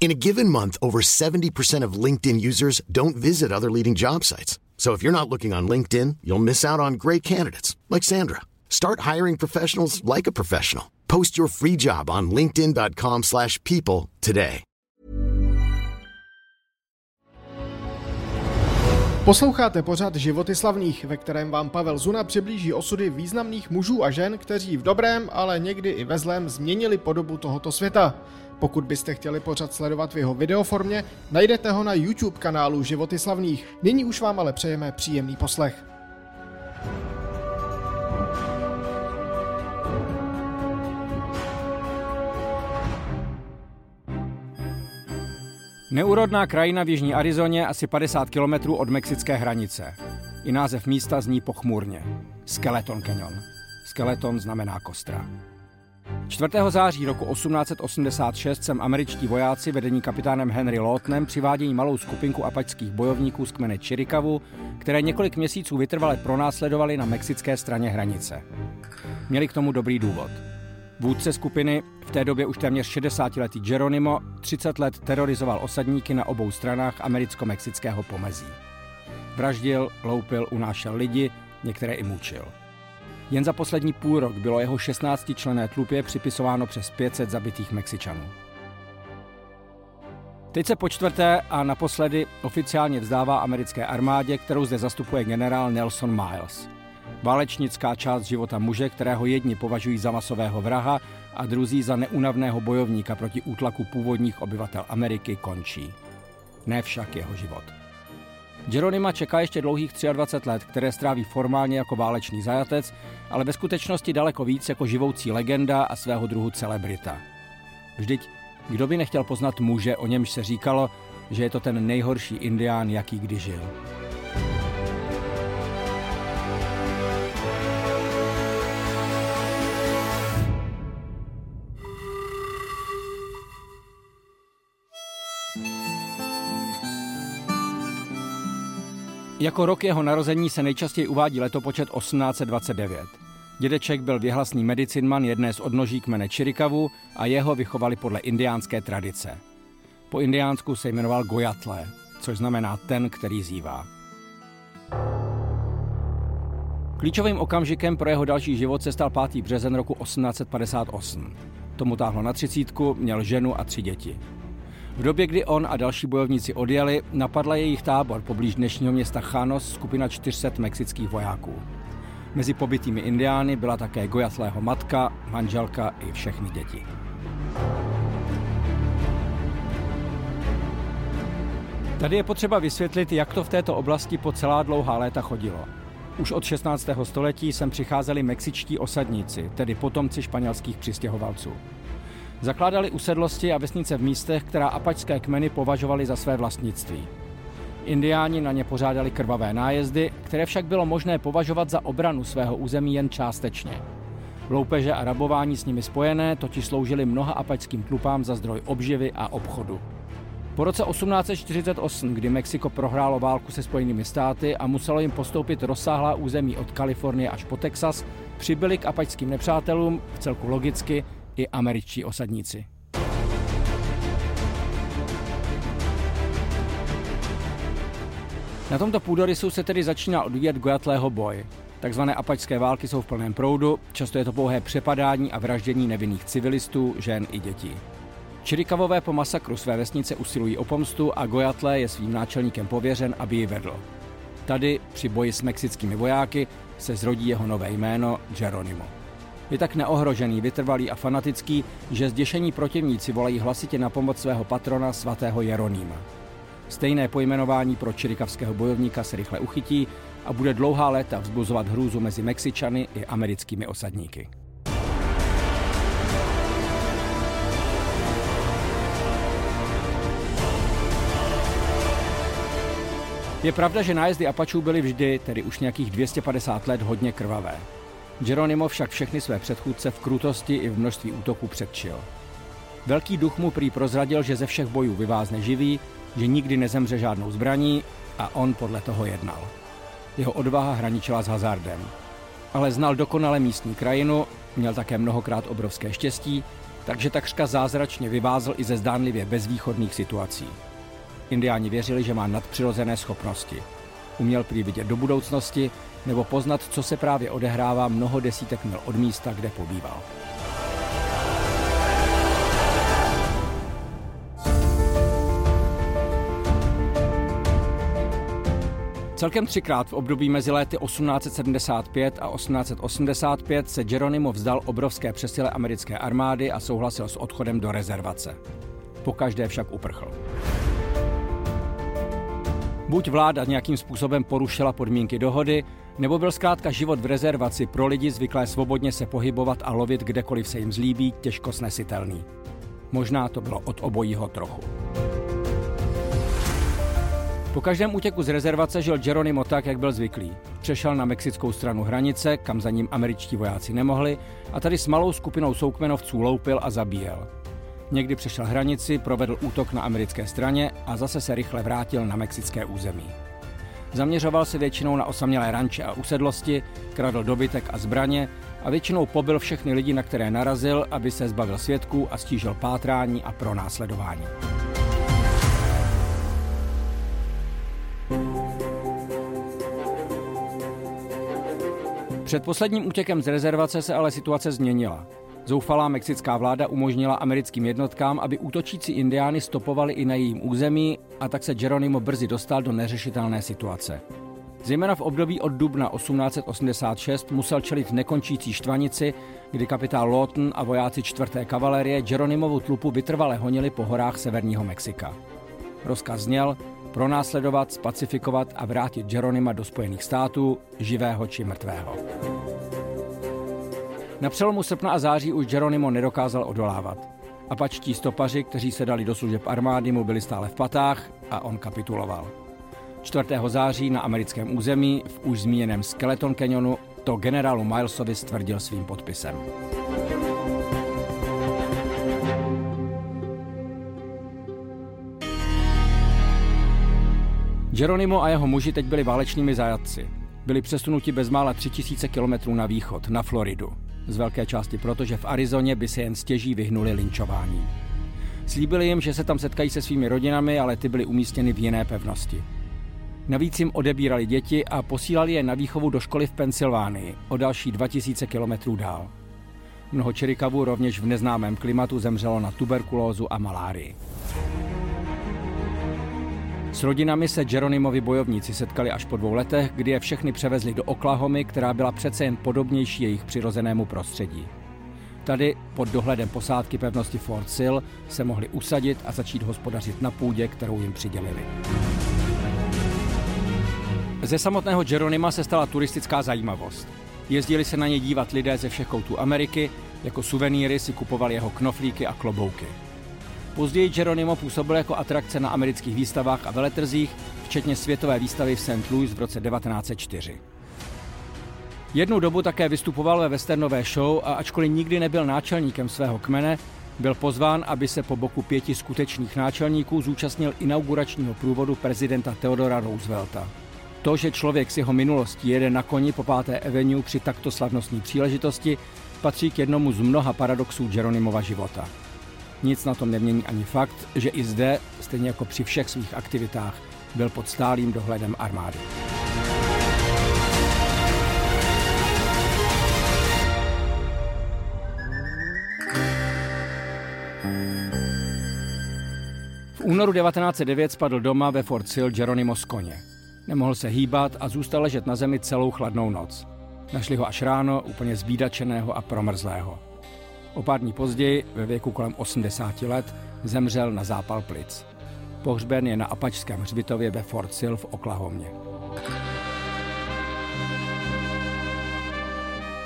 In a given month, over 70% of LinkedIn users don't visit other leading job sites. So if you're not looking on LinkedIn, you'll miss out on great candidates like Sandra. Start hiring professionals like a professional. Post your free job on linkedin.com/people today. Posloucháte pořad Životy slavných, ve kterém vám Pavel Zuna přiblíží osudy významných mužů a žen, kteří v dobrém, ale někdy i ve zlém změnili podobu tohoto světa. Pokud byste chtěli pořad sledovat v jeho videoformě, najdete ho na YouTube kanálu Životy slavných. Nyní už vám ale přejeme příjemný poslech. Neúrodná krajina v jižní Arizoně asi 50 kilometrů od mexické hranice. I název místa zní pochmurně. Skeleton Canyon. Skeleton znamená kostra. 4. září roku 1886 sem američtí vojáci vedení kapitánem Henry Lawtonem přivádějí malou skupinku apačských bojovníků z kmene Chirikavu, které několik měsíců vytrvale pronásledovali na mexické straně hranice. Měli k tomu dobrý důvod. Vůdce skupiny, v té době už téměř 60-letý Geronimo, 30 let terorizoval osadníky na obou stranách americko-mexického pomezí. Vraždil, loupil, unášel lidi, některé i mučil. Jen za poslední půl rok bylo jeho 16 člené tlupě připisováno přes 500 zabitých Mexičanů. Teď se po čtvrté a naposledy oficiálně vzdává americké armádě, kterou zde zastupuje generál Nelson Miles. Válečnická část života muže, kterého jedni považují za masového vraha a druzí za neunavného bojovníka proti útlaku původních obyvatel Ameriky, končí. Ne však jeho život. Geronima čeká ještě dlouhých 23 let, které stráví formálně jako válečný zajatec, ale ve skutečnosti daleko víc jako živoucí legenda a svého druhu celebrita. Vždyť, kdo by nechtěl poznat muže, o němž se říkalo, že je to ten nejhorší indián, jaký kdy žil. Jako rok jeho narození se nejčastěji uvádí letopočet 1829. Dědeček byl věhlasný medicinman jedné z odnoží kmene Čirikavu a jeho vychovali podle indiánské tradice. Po indiánsku se jmenoval Gojatle, což znamená ten, který zývá. Klíčovým okamžikem pro jeho další život se stal 5. březen roku 1858. Tomu táhlo na třicítku, měl ženu a tři děti. V době, kdy on a další bojovníci odjeli, napadla jejich tábor poblíž dnešního města Chanos skupina 400 mexických vojáků. Mezi pobytými indiány byla také Gojatlého matka, manželka i všechny děti. Tady je potřeba vysvětlit, jak to v této oblasti po celá dlouhá léta chodilo. Už od 16. století sem přicházeli mexičtí osadníci, tedy potomci španělských přistěhovalců. Zakládali usedlosti a vesnice v místech, která apačské kmeny považovali za své vlastnictví. Indiáni na ně pořádali krvavé nájezdy, které však bylo možné považovat za obranu svého území jen částečně. Loupeže a rabování s nimi spojené totiž sloužily mnoha apačským tlupám za zdroj obživy a obchodu. Po roce 1848, kdy Mexiko prohrálo válku se Spojenými státy a muselo jim postoupit rozsáhlá území od Kalifornie až po Texas, přibyli k apačským nepřátelům, v celku logicky, i američtí osadníci. Na tomto půdorysu se tedy začíná odvíjet gojatlého boj. Takzvané apačské války jsou v plném proudu, často je to pouhé přepadání a vraždění nevinných civilistů, žen i dětí. Čirikavové po masakru své vesnice usilují o pomstu a Gojatle je svým náčelníkem pověřen, aby ji vedl. Tady, při boji s mexickými vojáky, se zrodí jeho nové jméno Geronimo. Je tak neohrožený, vytrvalý a fanatický, že zděšení protivníci volají hlasitě na pomoc svého patrona svatého Jeronýma. Stejné pojmenování pro čirikavského bojovníka se rychle uchytí a bude dlouhá léta vzbuzovat hrůzu mezi Mexičany i americkými osadníky. Je pravda, že nájezdy Apačů byly vždy, tedy už nějakých 250 let, hodně krvavé. Geronimo však všechny své předchůdce v krutosti i v množství útoků předčil. Velký duch mu prý prozradil, že ze všech bojů vyvázne živý, že nikdy nezemře žádnou zbraní a on podle toho jednal. Jeho odvaha hraničila s hazardem. Ale znal dokonale místní krajinu, měl také mnohokrát obrovské štěstí, takže takřka zázračně vyvázl i ze zdánlivě bezvýchodných situací. Indiáni věřili, že má nadpřirozené schopnosti. Uměl prý vidět do budoucnosti nebo poznat, co se právě odehrává mnoho desítek mil od místa, kde pobýval. Celkem třikrát v období mezi léty 1875 a 1885 se Geronimo vzdal obrovské přesile americké armády a souhlasil s odchodem do rezervace. Po každé však uprchl. Buď vláda nějakým způsobem porušila podmínky dohody, nebo byl zkrátka život v rezervaci pro lidi zvyklé svobodně se pohybovat a lovit kdekoliv se jim zlíbí těžko snesitelný. Možná to bylo od obojího trochu. Po každém útěku z rezervace žil Geronimo tak, jak byl zvyklý. Přešel na mexickou stranu hranice, kam za ním američtí vojáci nemohli, a tady s malou skupinou soukmenovců loupil a zabíjel. Někdy přešel hranici, provedl útok na americké straně a zase se rychle vrátil na mexické území. Zaměřoval se většinou na osamělé ranče a usedlosti, kradl dobytek a zbraně a většinou pobil všechny lidi, na které narazil, aby se zbavil svědků a stížil pátrání a pronásledování. Před posledním útěkem z rezervace se ale situace změnila. Zoufalá mexická vláda umožnila americkým jednotkám, aby útočící indiány stopovali i na jejím území a tak se Geronimo brzy dostal do neřešitelné situace. Zejména v období od dubna 1886 musel čelit nekončící štvanici, kdy kapitál Lawton a vojáci 4. kavalerie Geronimovu tlupu vytrvale honili po horách severního Mexika. Rozkaz zněl pronásledovat, spacifikovat a vrátit Geronima do Spojených států, živého či mrtvého. Na přelomu srpna a září už Geronimo nedokázal odolávat. Apačtí stopaři, kteří se dali do služeb armády, mu byli stále v patách a on kapituloval. 4. září na americkém území v už zmíněném Skeleton Canyonu to generálu Milesovi stvrdil svým podpisem. Geronimo a jeho muži teď byli válečnými zajatci. Byli přesunuti bezmála 3000 kilometrů na východ, na Floridu. Z velké části proto, že v Arizoně by se jen stěží vyhnuli linčování. Slíbili jim, že se tam setkají se svými rodinami, ale ty byly umístěny v jiné pevnosti. Navíc jim odebírali děti a posílali je na výchovu do školy v Pensylvánii, o další 2000 kilometrů dál. Mnoho čerikavů rovněž v neznámém klimatu zemřelo na tuberkulózu a malárii. S rodinami se Geronimovi bojovníci setkali až po dvou letech, kdy je všechny převezli do Oklahomy, která byla přece jen podobnější jejich přirozenému prostředí. Tady pod dohledem posádky pevnosti Fort Sill se mohli usadit a začít hospodařit na půdě, kterou jim přidělili. Ze samotného Geronima se stala turistická zajímavost. Jezdili se na ně dívat lidé ze všech koutů Ameriky, jako suvenýry si kupovali jeho knoflíky a klobouky. Později Geronimo působil jako atrakce na amerických výstavách a veletrzích, včetně světové výstavy v St. Louis v roce 1904. Jednu dobu také vystupoval ve westernové show a ačkoliv nikdy nebyl náčelníkem svého kmene, Byl pozván, aby se po boku pěti skutečných náčelníků zúčastnil inauguračního průvodu prezidenta Theodora Roosevelta. To, že člověk s jeho minulostí jede na koni po páté Avenue při takto slavnostní příležitosti, patří k jednomu z mnoha paradoxů Jeronimova života. Nic na tom nemění ani fakt, že i zde, stejně jako při všech svých aktivitách, byl pod stálým dohledem armády. V únoru 1909 spadl doma ve Fort Sill Geronimo z koně. Nemohl se hýbat a zůstal ležet na zemi celou chladnou noc. Našli ho až ráno, úplně zbídačeného a promrzlého. O pár dní později, ve věku kolem 80 let, zemřel na zápal plic. Pohřben je na Apačském hřbitově ve Fort Sill v Oklahomě.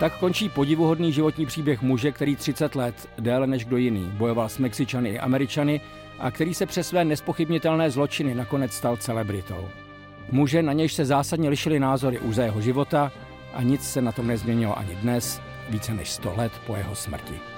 Tak končí podivuhodný životní příběh muže, který 30 let, déle než kdo jiný, bojoval s Mexičany i Američany a který se přes své nespochybnitelné zločiny nakonec stal celebritou. Muže, na nějž se zásadně lišily názory už za jeho života a nic se na tom nezměnilo ani dnes, více než 100 let po jeho smrti.